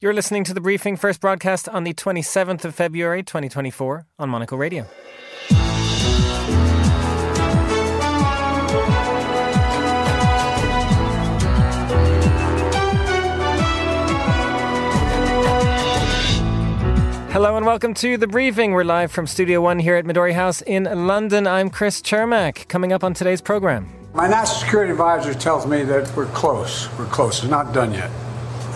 You're listening to the briefing, first broadcast on the 27th of February 2024 on Monocle Radio. Hello and welcome to the briefing. We're live from Studio One here at Midori House in London. I'm Chris Cermak. Coming up on today's program. My national security advisor tells me that we're close. We're close. It's not done yet.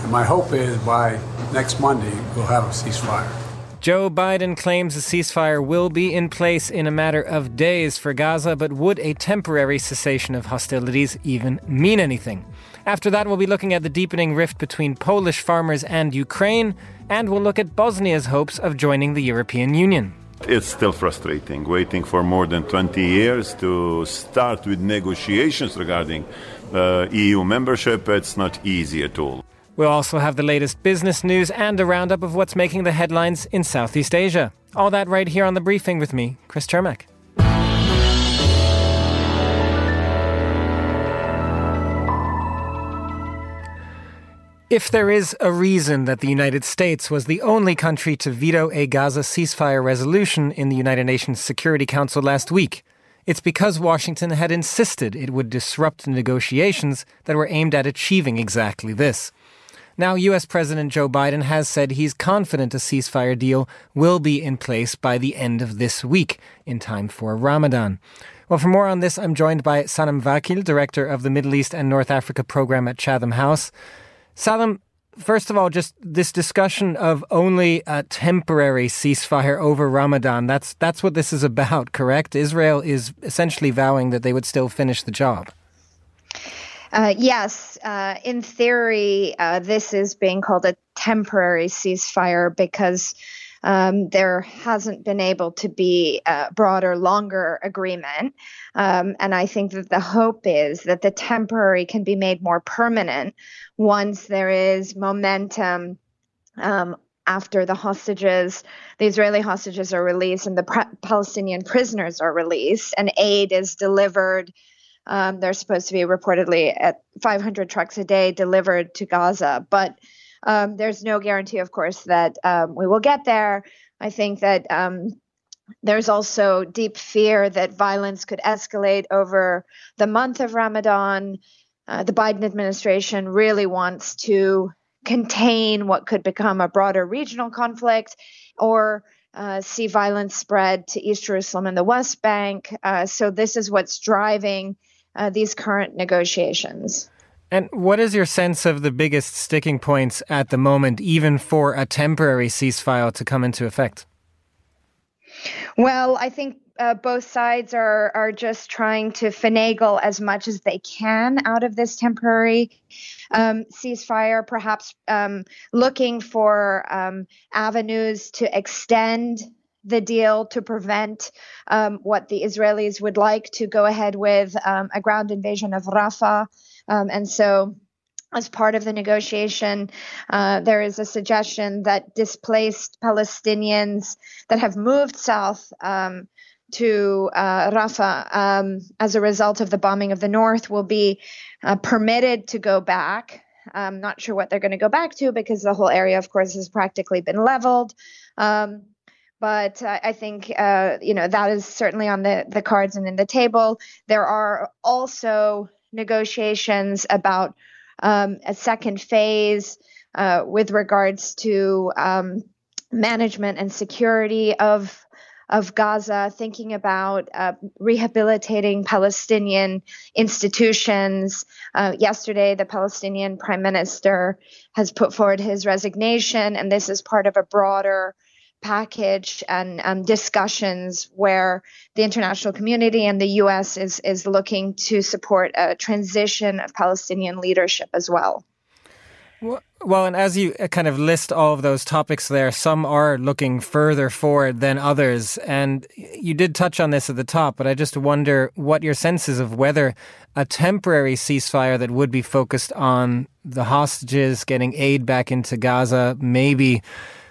And my hope is by next Monday we'll have a ceasefire. Joe Biden claims a ceasefire will be in place in a matter of days for Gaza, but would a temporary cessation of hostilities even mean anything? After that, we'll be looking at the deepening rift between Polish farmers and Ukraine, and we'll look at Bosnia's hopes of joining the European Union. It's still frustrating, waiting for more than 20 years to start with negotiations regarding uh, EU membership. It's not easy at all. We'll also have the latest business news and a roundup of what's making the headlines in Southeast Asia. All that right here on the briefing with me, Chris Cermak. If there is a reason that the United States was the only country to veto a Gaza ceasefire resolution in the United Nations Security Council last week, it's because Washington had insisted it would disrupt negotiations that were aimed at achieving exactly this. Now, US President Joe Biden has said he's confident a ceasefire deal will be in place by the end of this week, in time for Ramadan. Well, for more on this, I'm joined by Sanam Vakil, Director of the Middle East and North Africa Program at Chatham House. Sanam, first of all, just this discussion of only a temporary ceasefire over Ramadan, that's, that's what this is about, correct? Israel is essentially vowing that they would still finish the job. Uh, yes, uh, in theory, uh, this is being called a temporary ceasefire because um, there hasn't been able to be a broader, longer agreement. Um, and I think that the hope is that the temporary can be made more permanent once there is momentum. Um, after the hostages, the Israeli hostages are released and the Palestinian prisoners are released, and aid is delivered um, they're supposed to be reportedly at 500 trucks a day delivered to Gaza, but um, there's no guarantee, of course, that um, we will get there. I think that um, there's also deep fear that violence could escalate over the month of Ramadan. Uh, the Biden administration really wants to contain what could become a broader regional conflict or uh, see violence spread to East Jerusalem and the West Bank. Uh, so, this is what's driving uh, these current negotiations. And what is your sense of the biggest sticking points at the moment, even for a temporary ceasefire to come into effect? Well, I think uh, both sides are are just trying to finagle as much as they can out of this temporary um, ceasefire. Perhaps um, looking for um, avenues to extend the deal to prevent um, what the Israelis would like to go ahead with um, a ground invasion of Rafah. Um, and so, as part of the negotiation, uh, there is a suggestion that displaced Palestinians that have moved south um, to uh, Rafah um, as a result of the bombing of the north will be uh, permitted to go back. I'm not sure what they're going to go back to because the whole area, of course, has practically been leveled. Um, but uh, I think uh, you know that is certainly on the the cards and in the table. There are also negotiations about um, a second phase uh, with regards to um, management and security of of Gaza, thinking about uh, rehabilitating Palestinian institutions. Uh, yesterday, the Palestinian Prime Minister has put forward his resignation, and this is part of a broader package and um, discussions where the international community and the U.S. is is looking to support a transition of Palestinian leadership as well. Well, and as you uh, kind of list all of those topics there, some are looking further forward than others. And you did touch on this at the top, but I just wonder what your sense is of whether a temporary ceasefire that would be focused on the hostages, getting aid back into Gaza, maybe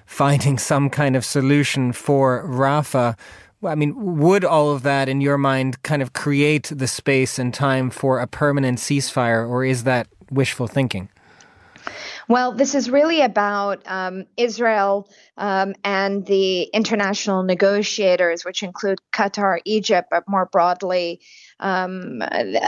finding some kind of solution for Rafah. I mean, would all of that, in your mind, kind of create the space and time for a permanent ceasefire, or is that wishful thinking? Well, this is really about um, Israel um, and the international negotiators, which include Qatar, Egypt, but more broadly, um,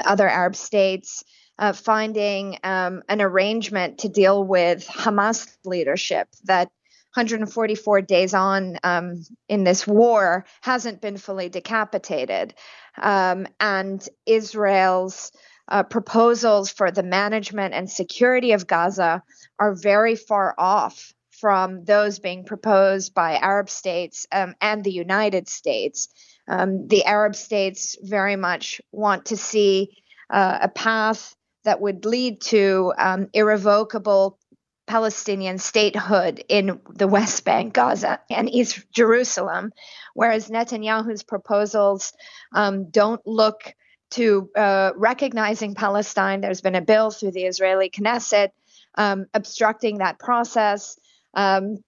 other Arab states. Uh, finding um, an arrangement to deal with Hamas leadership that 144 days on um, in this war hasn't been fully decapitated. Um, and Israel's uh, proposals for the management and security of Gaza are very far off from those being proposed by Arab states um, and the United States. Um, the Arab states very much want to see uh, a path that would lead to um, irrevocable Palestinian statehood in the West Bank, Gaza, and East Jerusalem, whereas Netanyahu's proposals um, don't look to uh, recognizing Palestine. There's been a bill through the Israeli Knesset um, obstructing that process. Um,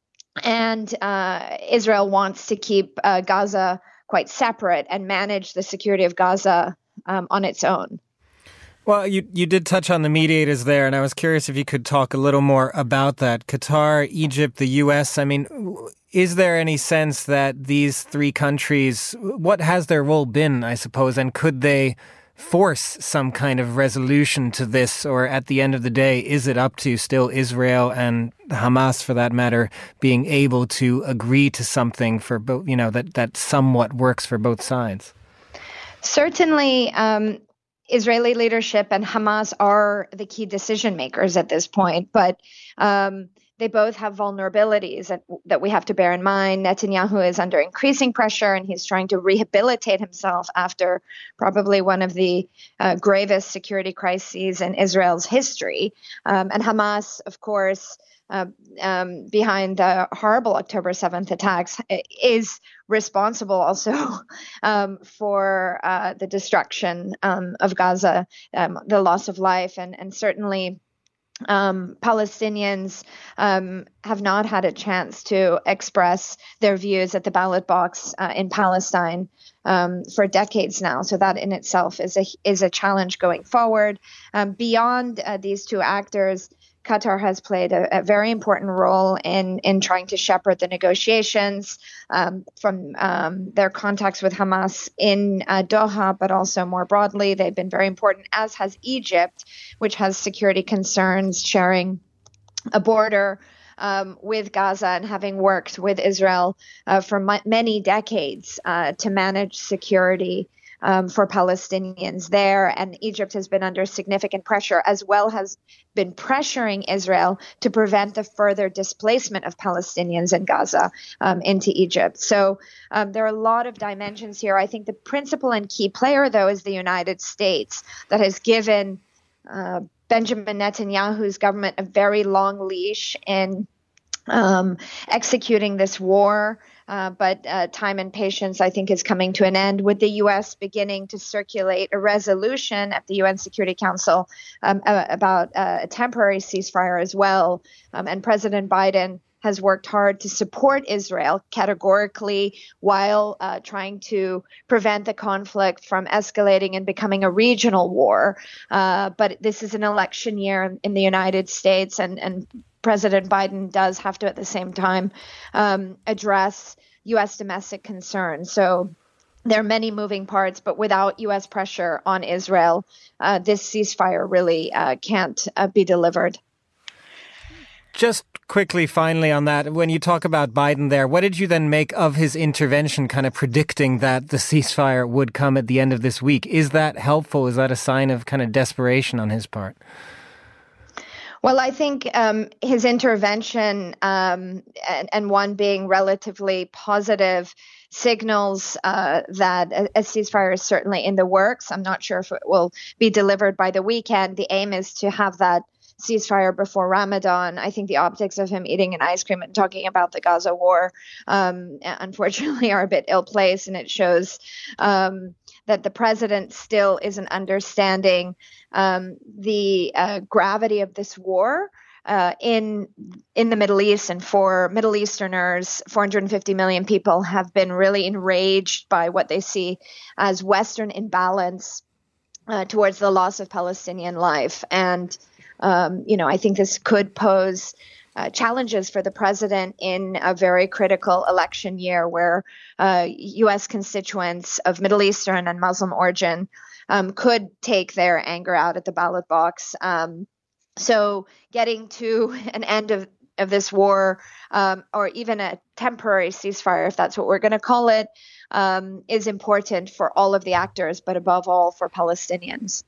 and uh, Israel wants to keep uh, Gaza quite separate and manage the security of Gaza um, on its own. Well, you you did touch on the mediators there, and I was curious if you could talk a little more about that. Qatar, Egypt, the U.S. I mean, is there any sense that these three countries, what has their role been, I suppose, and could they force some kind of resolution to this, or at the end of the day, is it up to still Israel and Hamas, for that matter, being able to agree to something for both, you know, that that somewhat works for both sides? Certainly, um, Israeli leadership and Hamas are the key decision makers at this point, but um, they both have vulnerabilities that, that we have to bear in mind. Netanyahu is under increasing pressure and he's trying to rehabilitate himself after probably one of the uh, gravest security crises in Israel's history. Um, and Hamas, of course, uh, um, behind the horrible October 7th attacks is responsible also um, for uh, the destruction um, of Gaza, um, the loss of life, and, and certainly. Um, Palestinians um, have not had a chance to express their views at the ballot box uh, in Palestine um, for decades now. So that in itself is a is a challenge going forward. Um, beyond uh, these two actors, Qatar has played a, a, very important role in in trying to shepherd the negotiations um, from um, their contacts with Hamas in uh, Doha, but also more broadly. They've been very important, as has Egypt, which has security concerns, sharing a border. Um, with Gaza and having worked with Israel uh, for m- many decades uh, to manage security um, for Palestinians there. And Egypt has been under significant pressure, as well has been pressuring Israel to prevent the further displacement of Palestinians in Gaza um, into Egypt. So um, there are a lot of dimensions here. I think the principal and key player, though, is the United States that has given uh, Benjamin Netanyahu's government a very long leash in um, executing this war. Uh, but uh, time and patience, I think, is coming to an end with the U.S. beginning to circulate a resolution at the UN Security Council um, about uh, a temporary ceasefire as well. Um, and President Biden has worked hard to support Israel categorically while uh, trying to prevent the conflict from escalating and becoming a regional war. Uh, but this is an election year in, in the United States, and, and President Biden does have to, at the same time, um, address U.S. domestic concerns. So there are many moving parts, but without U.S. pressure on Israel, uh, this ceasefire really uh, can't uh, be delivered. Just quickly, finally, on that, when you talk about Biden there, what did you then make of his intervention, kind of predicting that the ceasefire would come at the end of this week? Is that helpful? Is that a sign of kind of desperation on his part? Well, I think um, his intervention um, and, and, one being relatively positive signals uh, that a, a, ceasefire is certainly in the works. I'm not sure if it will be delivered by the weekend. The aim is to have that ceasefire before Ramadan. I think the optics of him eating an ice cream and talking about the Gaza war, um, unfortunately, are a bit ill placed, and it shows um, that the president still isn't understanding um, the uh, gravity of this war. Uh, in in the Middle East and for Middle Easterners, 450 million people have been really enraged by what they see as Western imbalance uh, towards the loss of Palestinian life. And um, you know, I think this could pose uh, challenges for the president in a very critical election year where uh, U.S. constituents of Middle Eastern and Muslim origin um, could take their anger out at the ballot box. Um, so, getting to an end of, of this war, um, or even a temporary ceasefire, if that's what we're going to call it, um, is important for all of the actors, but above all for Palestinians.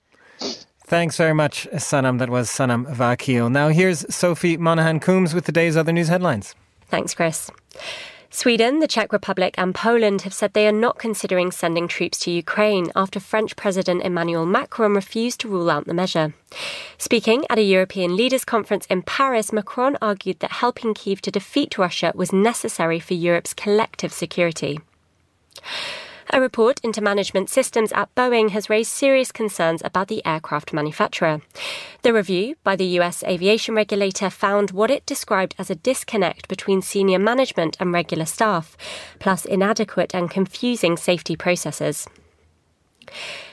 Thanks very much, Sanam. That was Sanam Vakil. Now here's Sophie Monahan Coombs with today's other news headlines. Thanks, Chris. Sweden, the Czech Republic, and Poland have said they are not considering sending troops to Ukraine after French President Emmanuel Macron refused to rule out the measure. Speaking at a European leaders' conference in Paris, Macron argued that helping Kiev to defeat Russia was necessary for Europe's collective security. A report into management systems at Boeing has raised serious concerns about the aircraft manufacturer. The review by the US aviation regulator found what it described as a disconnect between senior management and regular staff, plus inadequate and confusing safety processes.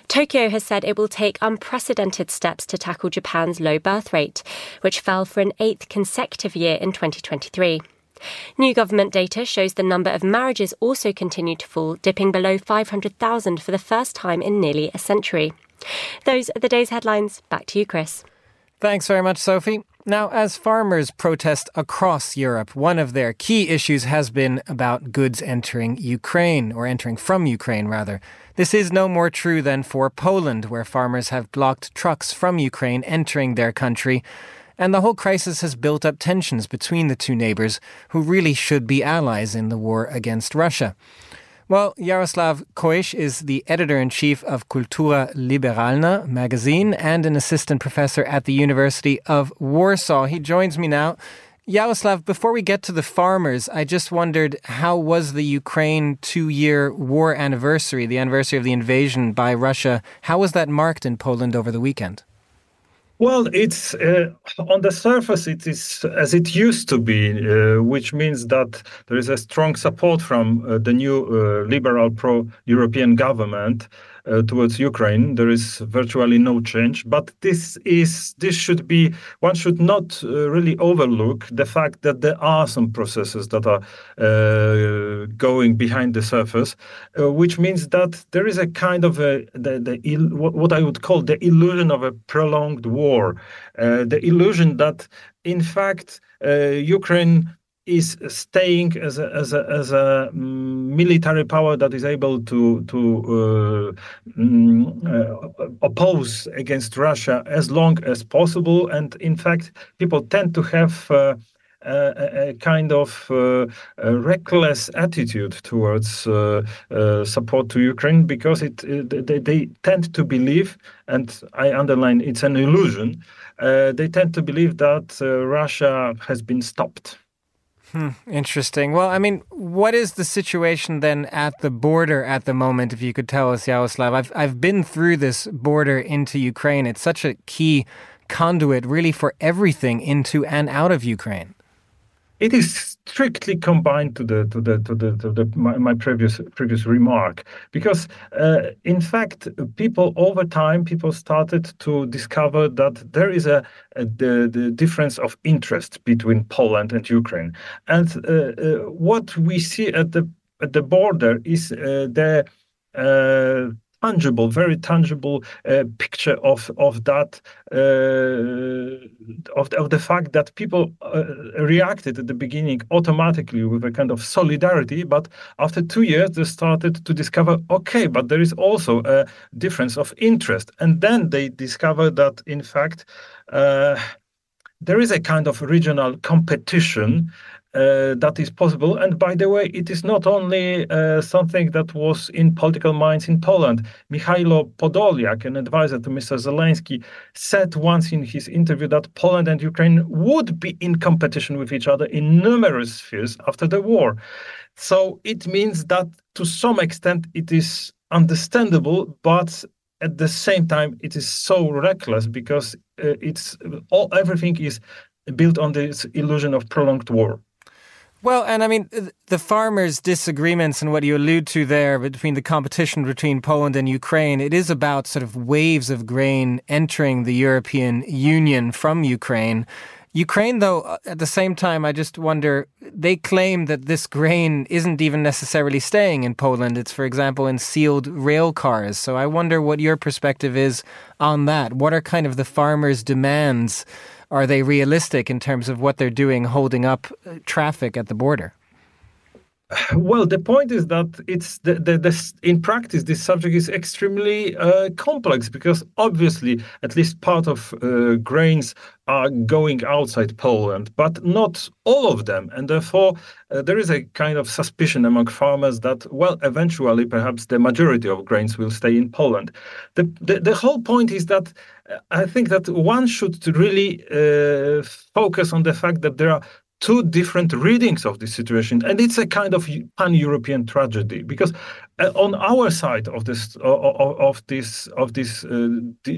Tokyo has said it will take unprecedented steps to tackle Japan's low birth rate, which fell for an eighth consecutive year in 2023. New government data shows the number of marriages also continued to fall, dipping below 500,000 for the first time in nearly a century. Those are the day's headlines. Back to you, Chris. Thanks very much, Sophie. Now, as farmers protest across Europe, one of their key issues has been about goods entering Ukraine, or entering from Ukraine, rather. This is no more true than for Poland, where farmers have blocked trucks from Ukraine entering their country. And the whole crisis has built up tensions between the two neighbors, who really should be allies in the war against Russia. Well, Yaroslav Kuisz is the editor in chief of Kultura Liberalna magazine and an assistant professor at the University of Warsaw. He joins me now. Yaroslav, before we get to the farmers, I just wondered how was the Ukraine two year war anniversary, the anniversary of the invasion by Russia, how was that marked in Poland over the weekend? Well, it's uh, on the surface, it is as it used to be, uh, which means that there is a strong support from uh, the new uh, liberal pro European government towards Ukraine. There is virtually no change, but this is this should be one should not uh, really overlook the fact that there are some processes that are uh, going behind the surface, uh, which means that there is a kind of a the, the what I would call the illusion of a prolonged war, uh, the illusion that in fact Ukraine is staying as a, as a, as a military power that is able to to uh, mm, uh, oppose against Russia as long as possible, and in fact, people tend to have. Uh, a, a, kind of uh, reckless attitude towards uh, uh, support to Ukraine because it, they, they, tend to believe, and I underline it's an illusion. they tend to believe that Russia has been stopped Hmm, interesting. Well, I mean, what is the situation then at the border at the moment? If you could tell us, Yaroslav, I've I've been through this border into Ukraine. It's such a key conduit, really, for everything into and out of Ukraine it is strictly combined to the to the to the, to the my, previous previous remark because uh, in fact people over time people started to discover that there is a, difference of interest between Poland and Ukraine. And uh, uh, what we see at the at the border is the tangible, very tangible uh, picture of of that uh, of the, of the fact that people uh, reacted at the beginning automatically with a kind of solidarity, but after two years they started to discover, okay, but there is also a difference of interest, and then they discovered that in fact. There is a kind of regional competition uh, that is possible. And by the way, it is not only uh, something that was in political minds in Poland. Mikhailo Podolyak, an advisor to Mr. Zelensky, said once in his interview that Poland and Ukraine would be in competition with each other in numerous spheres after the war. So it means that to some extent it is understandable, but at the same time it is so reckless because uh, it's all everything is built on this illusion of prolonged war. Well, and I mean, the farmers' disagreements and what you allude to there between the competition between Poland and Ukraine, it is about sort of waves of grain entering the European Union from Ukraine. Ukraine, though, uh, at the same time, I just wonder, they claim that this grain isn't even necessarily staying in Poland. It's, for example, in sealed rail cars. So I wonder what your perspective is on that. What are kind of the farmers' demands? Are they realistic in terms of what they're doing holding up uh, traffic at the border? Well, the point is that it's the, the, the in practice this subject is extremely uh, complex because obviously at least part of uh, grains are going outside Poland, but not all of them, and therefore uh, there is a kind of suspicion among farmers that well, eventually perhaps the majority of grains will stay in Poland. The the, the whole point is that uh, I think that one should really uh, focus on the fact that there are two different readings of this situation and it's a kind of pan-european tragedy because uh, on our side of this of, of this of this uh,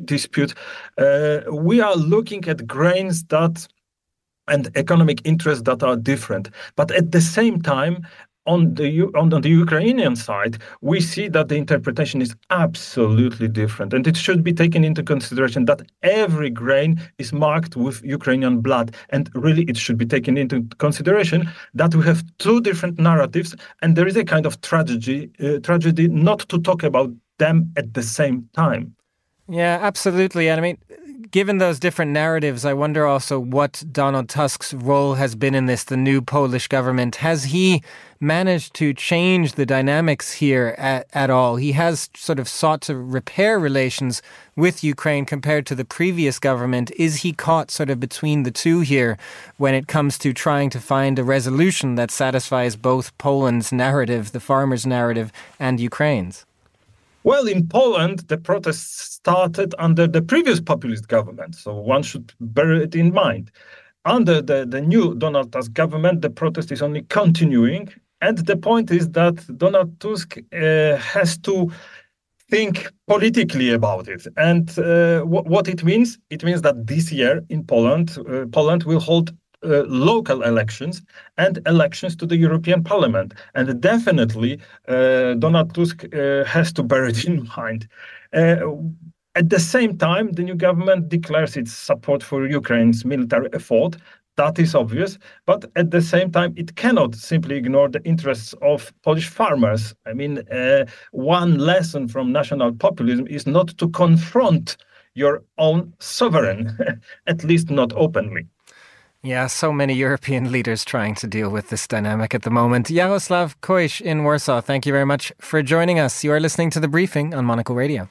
dispute uh, we are looking at grains that and economic interests that are different. But at the same time on the on, the Ukrainian side, we see that the interpretation is absolutely different, and it should be taken into consideration that every grain is marked with Ukrainian blood, and really it should be taken into consideration that we have two different narratives, and there is a kind of tragedy uh, tragedy not to talk about them at the same time. Yeah, absolutely. And I mean, given those different narratives, I wonder also what Donald Tusk's role has been in this, the new Polish government. Has he managed to change the dynamics here at, at all? He has sort of sought to repair relations with Ukraine compared to the previous government. Is he caught sort of between the two here when it comes to trying to find a resolution that satisfies both Poland's narrative, the farmers' narrative, and Ukraine's? Well, in Poland, the protests started under the previous populist government, so one should bear it in mind. Under the, the new Donald Tusk government, the protest is only continuing. And the point is that Donald Tusk uh, has to think politically about it. And uh, what it means, it means that this year in Poland, uh, Poland will hold uh, local elections and elections to the European Parliament. And definitely, uh, Donald Tusk uh, has to bear it in mind. Uh, at the same time, the new government declares its support for Ukraine's military effort. That is obvious, but at the same time, it cannot simply ignore the interests of Polish farmers. I mean, uh, one lesson from national populism is not to confront your own sovereign, at least not openly. Yeah, so many European leaders trying to deal with this dynamic at the moment. Yaroslav Kuisz in Warsaw, thank you very much for joining us. You are listening to The Briefing on Monocle Radio.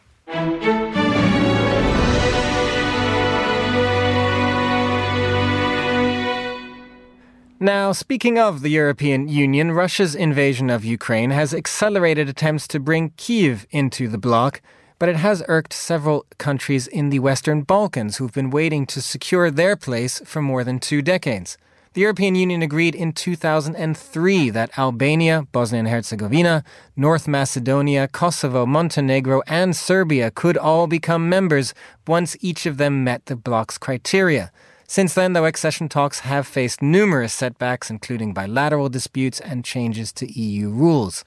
Now, speaking of the European Union, Russia's invasion of Ukraine has accelerated attempts to bring Kiev into the bloc but it has irked several countries in the Western Balkans who've been waiting to secure their place for more than two decades. The European Union agreed in 2003 that Albania, Bosnia and Herzegovina, North Macedonia, Kosovo, Montenegro, and Serbia could all become members once each of them met the bloc's criteria. Since then, though, accession talks have faced numerous setbacks, including bilateral disputes and changes to EU rules.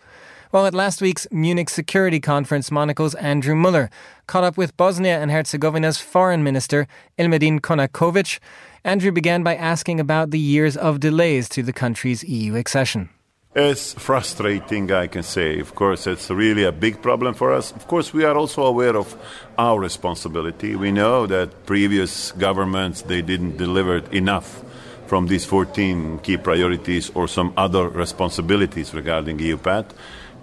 Well, at last week's Munich Security Conference, Monocle's Andrew Mueller caught up with Bosnia and Herzegovina's Foreign Minister, Elmedin Konakovic. Andrew began by asking about the years of delays to the country's EU accession. It's frustrating, I can say. Of course, it's really a big problem for us. Of course, we are also aware of our responsibility. We know that previous governments they didn't deliver enough from these 14 key priorities or some other responsibilities regarding EU path.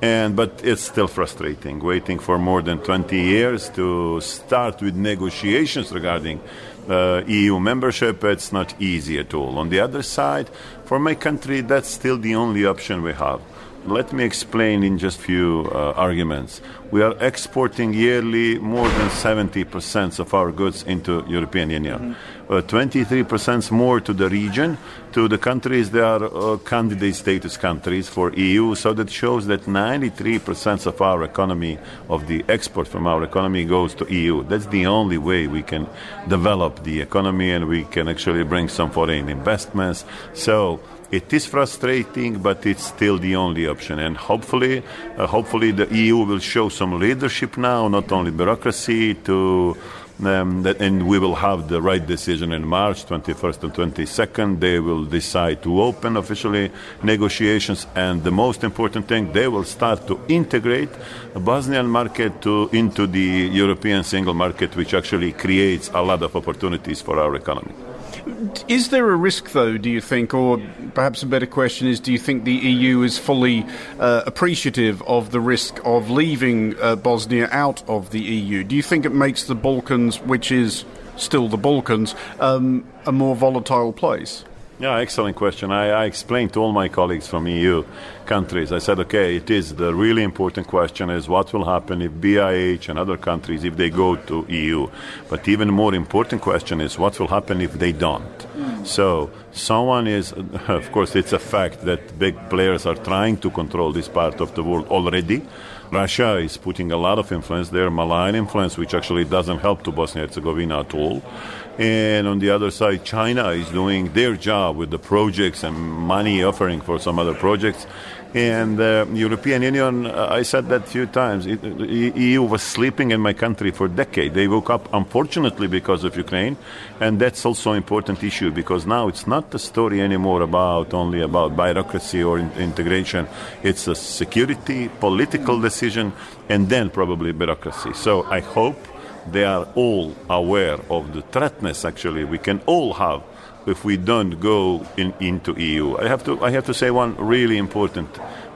And, but it's still frustrating waiting for more than 20 years to start with negotiations regarding uh, EU membership. It's not easy at all. On the other side, for my country, that's still the only option we have. Let me explain in just few uh, arguments. We are exporting yearly more than 70% of our goods into European Union. Mm-hmm. Uh, 23% more to the region, to the countries that are uh, candidate status countries for EU. So that shows that 93% of our economy, of the export from our economy, goes to EU. That's the only way we can develop the economy and we can actually bring some foreign investments. So It is frustrating, but it's still the only option. And hopefully, uh, hopefully the EU will show some leadership now, not only bureaucracy, to um, that, and we will have the right decision in March 21st and 22nd. They will decide to open officially negotiations, and the most important thing, they will start to integrate the Bosnian market to, into the European single market, which actually creates a lot of opportunities for our economy. Is there a risk, though, do you think, or perhaps a better question is, do you think the EU is fully uh, appreciative of the risk of leaving uh, Bosnia out of the EU? Do you think it makes the Balkans, which is still the Balkans, um, a more volatile place? Yeah, excellent question. I, I, explained to all my colleagues from EU countries. I said, okay, it is the really important question is what will happen if BIH and other countries if they go to EU. But even more important question is what will happen if they don't. Mm. So someone is, of course, it's a fact that big players are trying to control this part of the world already. Russia is putting a lot of influence there, malign influence, which actually doesn't help to Bosnia and Herzegovina at all. And on the other side, China is doing their job with the projects and money offering for some other projects. And the uh, European Union, uh, I said that a few times, it, EU was sleeping in my country for a decade. They woke up, unfortunately, because of Ukraine. And that's also an important issue because now it's not a story anymore about only about bureaucracy or in- integration. It's a security, political decision, and then probably bureaucracy. So I hope they are all aware of the threatness actually we can all have if we don't go in, into EU. I have to I have to say one really important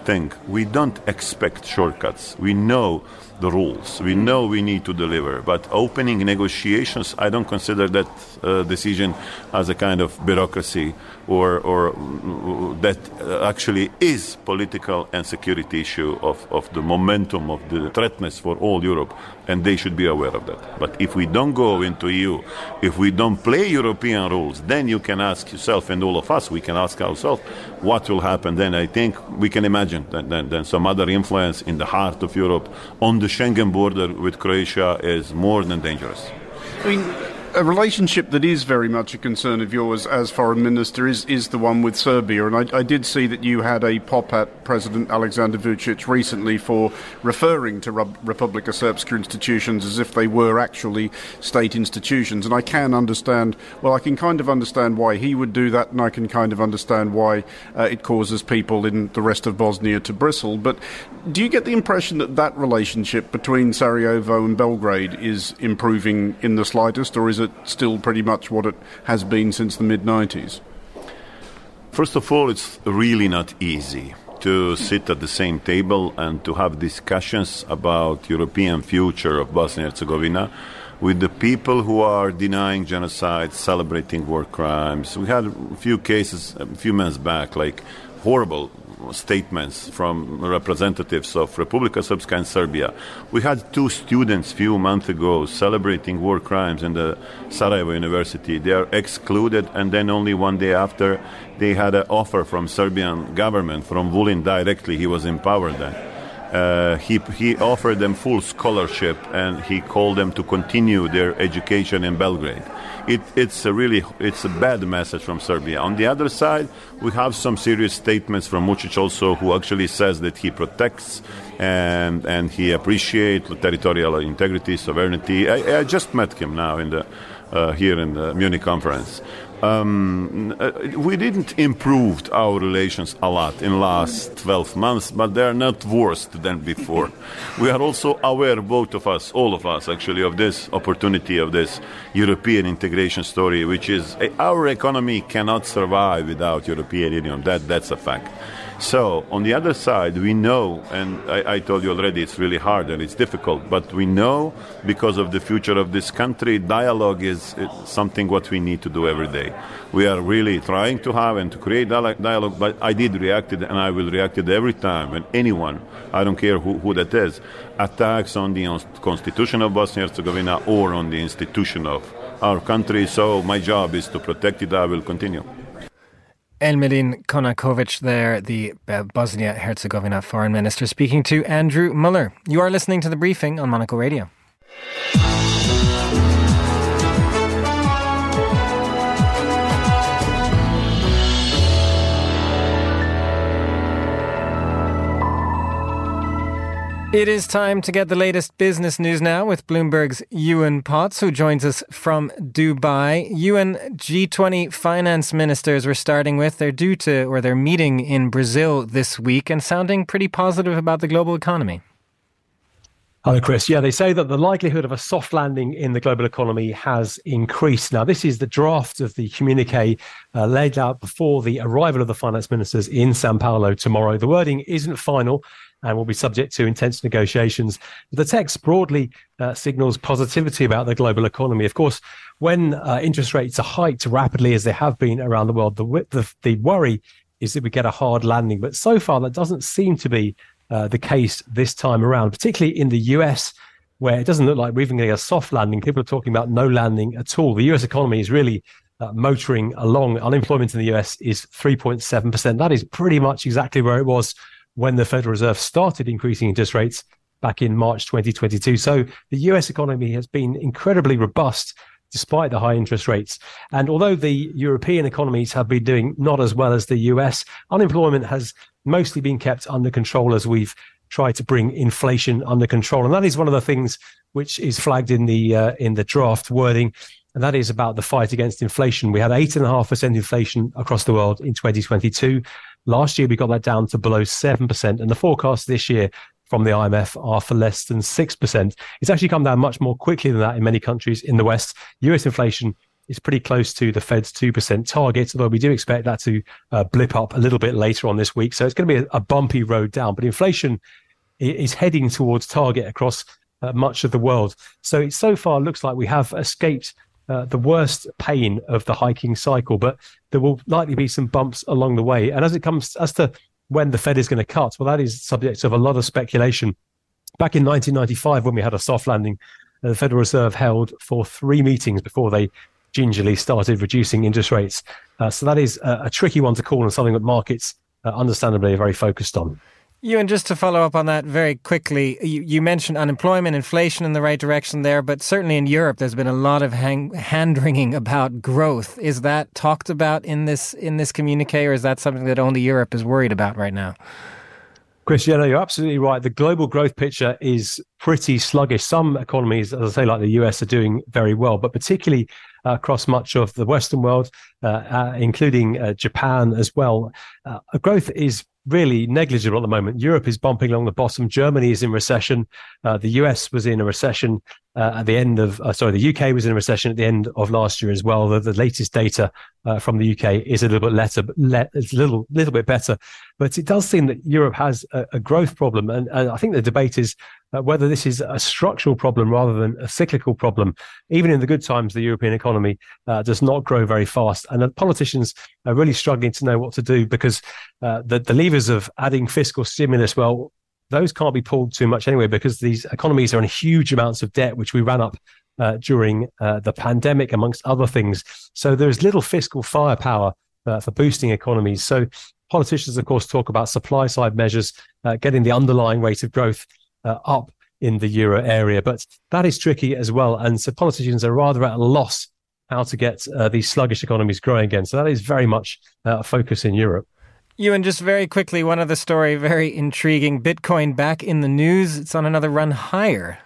thing. We don't expect shortcuts. We know the rules. We know we need to deliver. But opening negotiations, I don't consider that uh, decision as a kind of bureaucracy or, or that actually is political and security issue of, of the momentum of the threatness for all Europe, and they should be aware of that. But if we don't go into EU, if we don't play European rules, then you can ask yourself, and all of us, we can ask ourselves, what will happen then? I think we can imagine that then, then some other influence in the heart of Europe on the Schengen border with Croatia is more than dangerous. I mean, a relationship that is very much a concern of yours as foreign minister is, is the one with Serbia. And I, I, did see that you had a pop at President Alexander Vucic recently for referring to Republika Srpska institutions as if they were actually state institutions. And I can understand, well, I can kind of understand why he would do that, and I can kind of understand why uh, it causes people in the rest of Bosnia to bristle. But do you get the impression that that relationship between Sarajevo and Belgrade is improving in the slightest, or is it still pretty much what it has been since the mid 90s? First of all, it's really not easy to sit at the same table and to have discussions about European future of Bosnia and Herzegovina with the people who are denying genocide, celebrating war crimes. We had a few cases a few months back, like horrible statements from representatives of Republika Srpska and Serbia. We had two students few months ago celebrating war crimes in the Sarajevo University. They are excluded, and then only one day after, they had an offer from Serbian government, from Vulin directly. He was in power then. Uh, he, he offered them full scholarship and he called them to continue their education in Belgrade it, it's a really it's a bad message from Serbia. On the other side, we have some serious statements from Vucic also, who actually says that he protects and and he appreciates territorial integrity, sovereignty. I, I just met him now in the uh, here in the Munich conference um, uh, we didn't improve our relations a lot in last 12 months, but they're not worse than before. we are also aware, both of us, all of us actually, of this opportunity of this European integration story, which is uh, our economy cannot survive without European Union. That, that's a fact. So, on the other side, we know, and I, I, told you already, it's really hard and it's difficult, but we know because of the future of this country, dialogue is something what we need to do every day. We are really trying to have and to create dialogue, but I did react it and I will react it every time when anyone, I don't care who, who that is, attacks on the constitution of Bosnia and Herzegovina or on the institution of our country. So, my job is to protect it. I will continue. Elmedin Konakovic there, the Bosnia Herzegovina foreign minister, speaking to Andrew Mueller. You are listening to the briefing on Monocle Radio. It is time to get the latest business news now with Bloomberg's Ewan Potts, who joins us from Dubai. Ewan, G20 finance ministers we're starting with. They're due to, or they're meeting in Brazil this week and sounding pretty positive about the global economy. Hello, Chris. Yeah, they say that the likelihood of a soft landing in the global economy has increased. Now, this is the draft of the communique uh, laid out before the arrival of the finance ministers in Sao Paulo tomorrow. The wording isn't final and will be subject to intense negotiations. The text broadly uh, signals positivity about the global economy. Of course, when uh, interest rates are hiked rapidly as they have been around the world, the, the, the worry is that we get a hard landing. But so far, that doesn't seem to be uh, the case this time around, particularly in the US, where it doesn't look like we're even getting a soft landing. People are talking about no landing at all. The US economy is really uh, motoring along. Unemployment in the US is 3.7%. That is pretty much exactly where it was when the Federal Reserve started increasing interest rates back in March 2022. So the US economy has been incredibly robust despite the high interest rates. And although the European economies have been doing not as well as the US, unemployment has mostly been kept under control as we've tried to bring inflation under control. And that is one of the things which is flagged in the uh, in the draft wording. And that is about the fight against inflation. We had eight and a half percent inflation across the world in 2022. Last year, we got that down to below 7%. And the forecast this year from the IMF are for less than 6%. It's actually come down much more quickly than that in many countries in the West. US inflation is pretty close to the Fed's 2% target, although we do expect that to uh, blip up a little bit later on this week. So it's going to be a, a bumpy road down. But inflation is heading towards target across uh, much of the world. So it so far looks like we have escaped uh, the worst pain of the hiking cycle, but there will likely be some bumps along the way. And as it comes as to when the Fed is going to cut, well, that is subject of a lot of speculation. Back in 1995, when we had a soft landing, the Federal Reserve held for three meetings before they gingerly started reducing interest rates. Uh, so that is a, a, tricky one to call and something that markets uh, understandably are very focused on. Ewan, just to follow up on that very quickly, you, you, mentioned unemployment, inflation in the right direction there, but certainly in Europe, there's been a lot of hand wringing about growth. Is that talked about in this in this communique, or is that something that only Europe is worried about right now? Cristiano, you're absolutely right. The global growth picture is pretty sluggish. Some economies, as I say, like the US, are doing very well, but particularly uh, across much of the Western world, uh, uh, including uh, Japan as well, uh, growth is really negligible at the moment. Europe is bumping along the bottom. Germany is in recession. Uh, the US was in a recession uh, at the end of, uh, sorry, the UK was in a recession at the end of last year as well. The, the latest data uh, from the UK is a little bit better, le- it's a little, little bit better, but it does seem that Europe has a, a growth problem. And, and, I think the debate is uh, whether this is a structural problem rather than a cyclical problem. Even in the good times, the European economy uh, does not grow very fast. And the politicians are really struggling to know what to do because the, the levers of adding fiscal stimulus, well, those can't be pulled too much anyway because these economies are in huge amounts of debt, which we ran up uh, during uh, the pandemic, amongst other things. So there's little fiscal firepower uh, for boosting economies. So politicians, of course, talk about supply side measures, uh, getting the underlying rate of growth uh, up in the euro area, but that is tricky as well. And so politicians are rather at a loss how to get uh, these sluggish economies growing again. So that is very much a focus in Europe. Ewan, just very quickly, one other story, very intriguing. Bitcoin back in the news. It's on another run higher.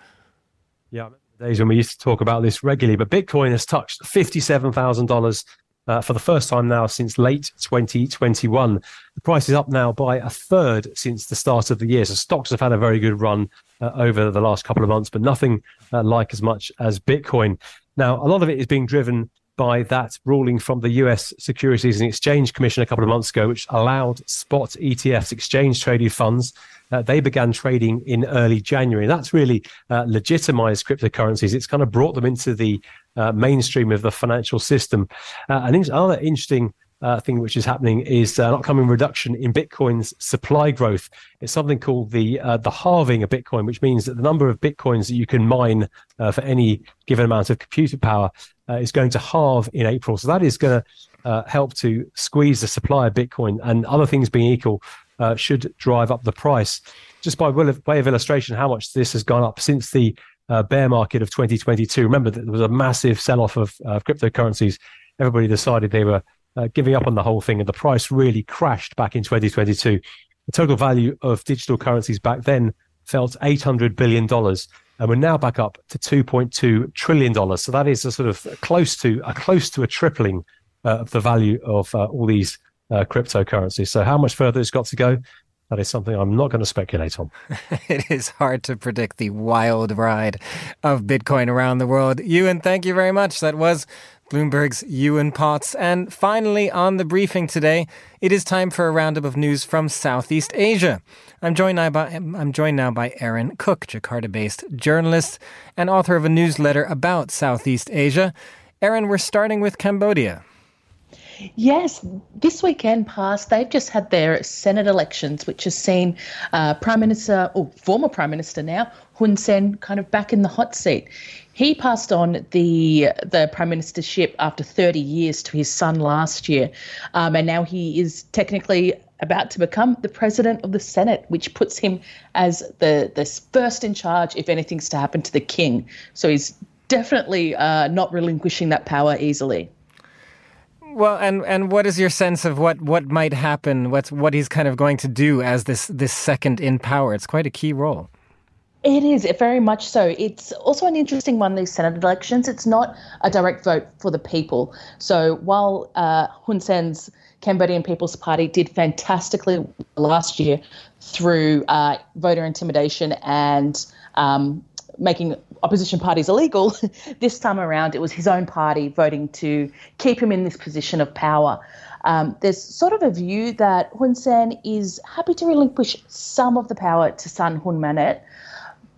Yeah, days when we used to talk about this regularly, but Bitcoin has touched $57,000 uh, for the first time now since late 2021. The price is up now by a third since the start of the year. So stocks have had a very good run uh, over the last couple of months, but nothing uh, like as much as Bitcoin. Now, a lot of it is being driven by that ruling from the US Securities and Exchange Commission a couple of months ago, which allowed spot ETFs, exchange traded funds. Uh, they began trading in early January. That's really uh, legitimized cryptocurrencies. It's kind of brought them into the uh, mainstream of the financial system. Uh, and another interesting uh, thing which is happening is uh, an upcoming reduction in Bitcoin's supply growth. It's something called the uh, the halving of Bitcoin, which means that the number of Bitcoins that you can mine uh, for any given amount of computer power uh, is going to halve in April. So that is going to uh, help to squeeze the supply of Bitcoin, and other things being equal, should drive up the price. Just by way of illustration, how much this has gone up since the bear market of 2022. Remember that there was a massive sell-off of cryptocurrencies. Everybody decided they were uh, giving up on the whole thing, and the price really crashed back in 2022. The total value of digital currencies back then fell to $800 billion. And we're now back up to $2.2 trillion. So that is a sort of close to a close to a tripling uh, of the value of uh, all these uh, cryptocurrencies. So how much further it's got to go? That is something I'm not going to speculate on. it is hard to predict the wild ride of Bitcoin around the world. Ewan, thank you very much. That was Bloomberg's Ewan Potts. And finally, on the briefing today, it is time for a roundup of news from Southeast Asia. I'm joined now by, I'm joined now by Erin Cook, Jakarta based journalist and author of a newsletter about Southeast Asia. Erin, we're starting with Cambodia. Yes, this weekend past, they've just had their Senate elections, which has seen uh, Prime Minister, or former Prime Minister now, Hun Sen, kind of back in the hot seat. He passed on the the prime ministership after 30 years to his son last year, um, and now he is technically about to become the president of the Senate, which puts him as the the first in charge if anything's to happen to the king. So he's definitely uh, not relinquishing that power easily. Well, and and what is your sense of what what might happen? What's what he's kind of going to do as this this second in power? It's quite a key role. It is very much so. It's also an interesting one. These Senate elections. It's not a direct vote for the people. So while uh, Hun Sen's Cambodian People's Party did fantastically last year through uh, voter intimidation and um, making opposition parties illegal, this time around it was his own party voting to keep him in this position of power. Um, there's sort of a view that Hun Sen is happy to relinquish some of the power to son Hun Manet,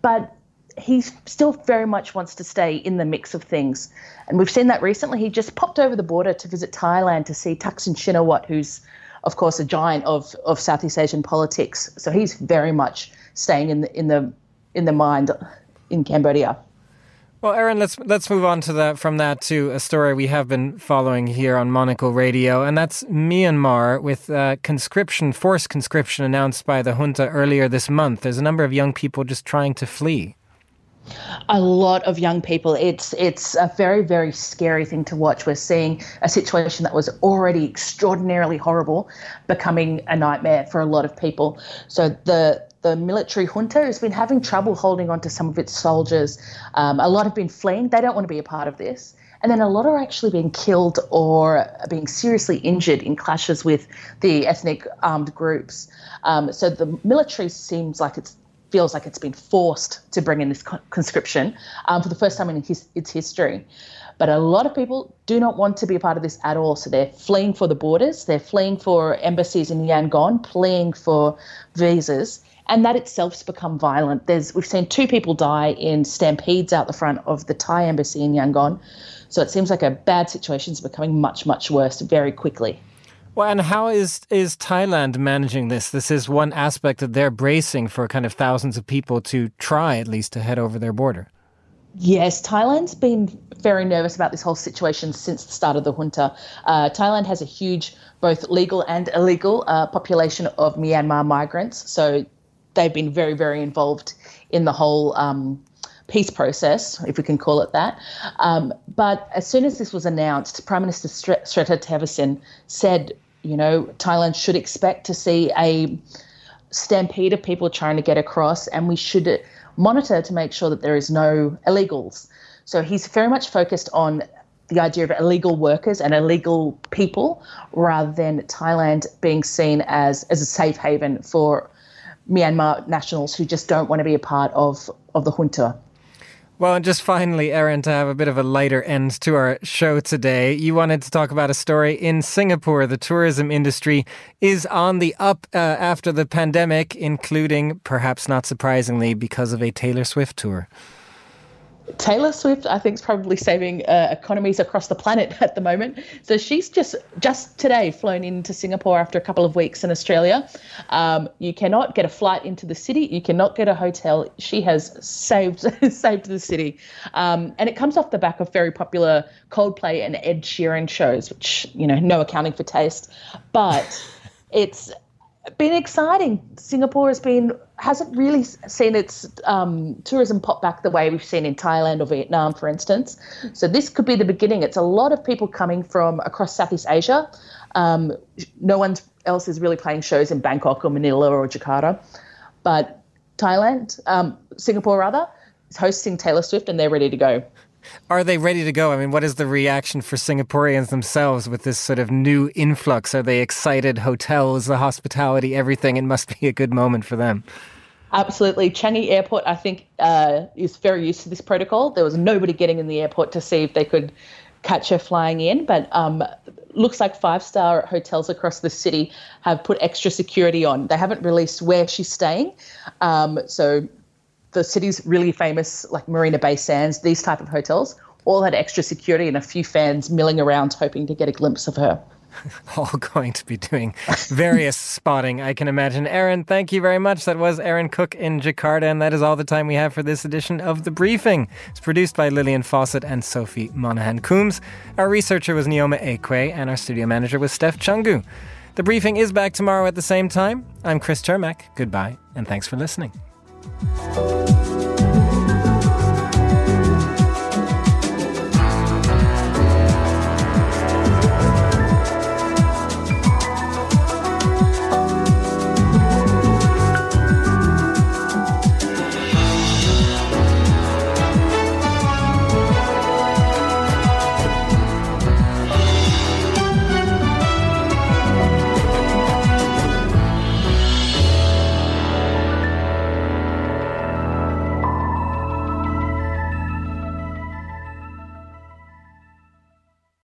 but he still very much wants to stay in the mix of things. And we've seen that recently. He just popped over the border to visit Thailand to see Thaksin Shinawatra, who's, of course, a giant of, of Southeast Asian politics. So he's very much staying in the in the in the mind in Cambodia. Well, Erin, let's let's move on to that from that to a story we have been following here on Monocle Radio, and that's Myanmar with uh, conscription, forced conscription announced by the junta earlier this month. There's a number of young people just trying to flee. A lot of young people. It's it's a very very scary thing to watch. We're seeing a situation that was already extraordinarily horrible becoming a nightmare for a lot of people. So the the military junta has been having trouble holding on to some of its soldiers. Um, a lot have been fleeing. They don't want to be a part of this. And then a lot are actually being killed or being seriously injured in clashes with the ethnic armed groups. Um, so the military seems like it feels like it's been forced to bring in this conscription um, for the first time in his, its history. But a lot of people do not want to be a part of this at all. So they're fleeing for the borders, they're fleeing for embassies in Yangon, fleeing for visas and that itself has become violent. There's we've seen two people die in stampedes out the front of the Thai embassy in Yangon. So it seems like a bad situation is becoming much much worse very quickly. Well, and how is is Thailand managing this? This is one aspect that they're bracing for kind of thousands of people to try at least to head over their border. Yes, Thailand's been very nervous about this whole situation since the start of the junta. Uh, Thailand has a huge, both legal and illegal, uh, population of Myanmar migrants. So they've been very, very involved in the whole um, peace process, if we can call it that. Um, but as soon as this was announced, Prime Minister Srettha Thavisin said, you know, Thailand should expect to see a stampede of people trying to get across, and we should monitor to make sure that there is no illegals. So he's very much focused on the idea of illegal workers and illegal people rather than Thailand being seen as, as a safe haven for Myanmar nationals who just don't want to be a part of, of the junta. Well, and just finally, Erin, to have a bit of a lighter end to our show today, you wanted to talk about a story in Singapore. The tourism industry is on the up uh, after the pandemic, including, perhaps not surprisingly, because of a Taylor Swift tour. Taylor Swift, I think, is probably saving uh, economies across the planet at the moment. So she's just just today flown into Singapore after a couple of weeks in Australia. Um, you cannot get a flight into the city. You cannot get a hotel. She has saved saved the city, um, and it comes off the back of very popular Coldplay and Ed Sheeran shows, which you know, no accounting for taste, but it's been exciting. Singapore has been hasn't really seen its um, tourism pop back the way we've seen in Thailand or Vietnam, for instance. So this could be the beginning. It's a lot of people coming from across Southeast Asia. Um, no one else is really playing shows in Bangkok or Manila or Jakarta, but Thailand, um, Singapore rather, is hosting Taylor Swift, and they're ready to go. Are they ready to go? I mean, what is the reaction for Singaporeans themselves with this sort of new influx? Are they excited? Hotels, the hospitality, everything. It must be a good moment for them. Absolutely. Changi Airport, I think, uh, is very used to this protocol. There was nobody getting in the airport to see if they could catch her flying in, but um, looks like five star hotels across the city have put extra security on. They haven't released where she's staying. Um, so the city's really famous, like Marina Bay Sands, these type of hotels, all had extra security and a few fans milling around hoping to get a glimpse of her. all going to be doing various spotting, I can imagine. Erin, thank you very much. That was Erin Cook in Jakarta, and that is all the time we have for this edition of The Briefing. It's produced by Lillian Fawcett and Sophie Monahan Coombs. Our researcher was Neoma Ekwe, and our studio manager was Steph Chungu. The Briefing is back tomorrow at the same time. I'm Chris Cermak. Goodbye, and thanks for listening. Música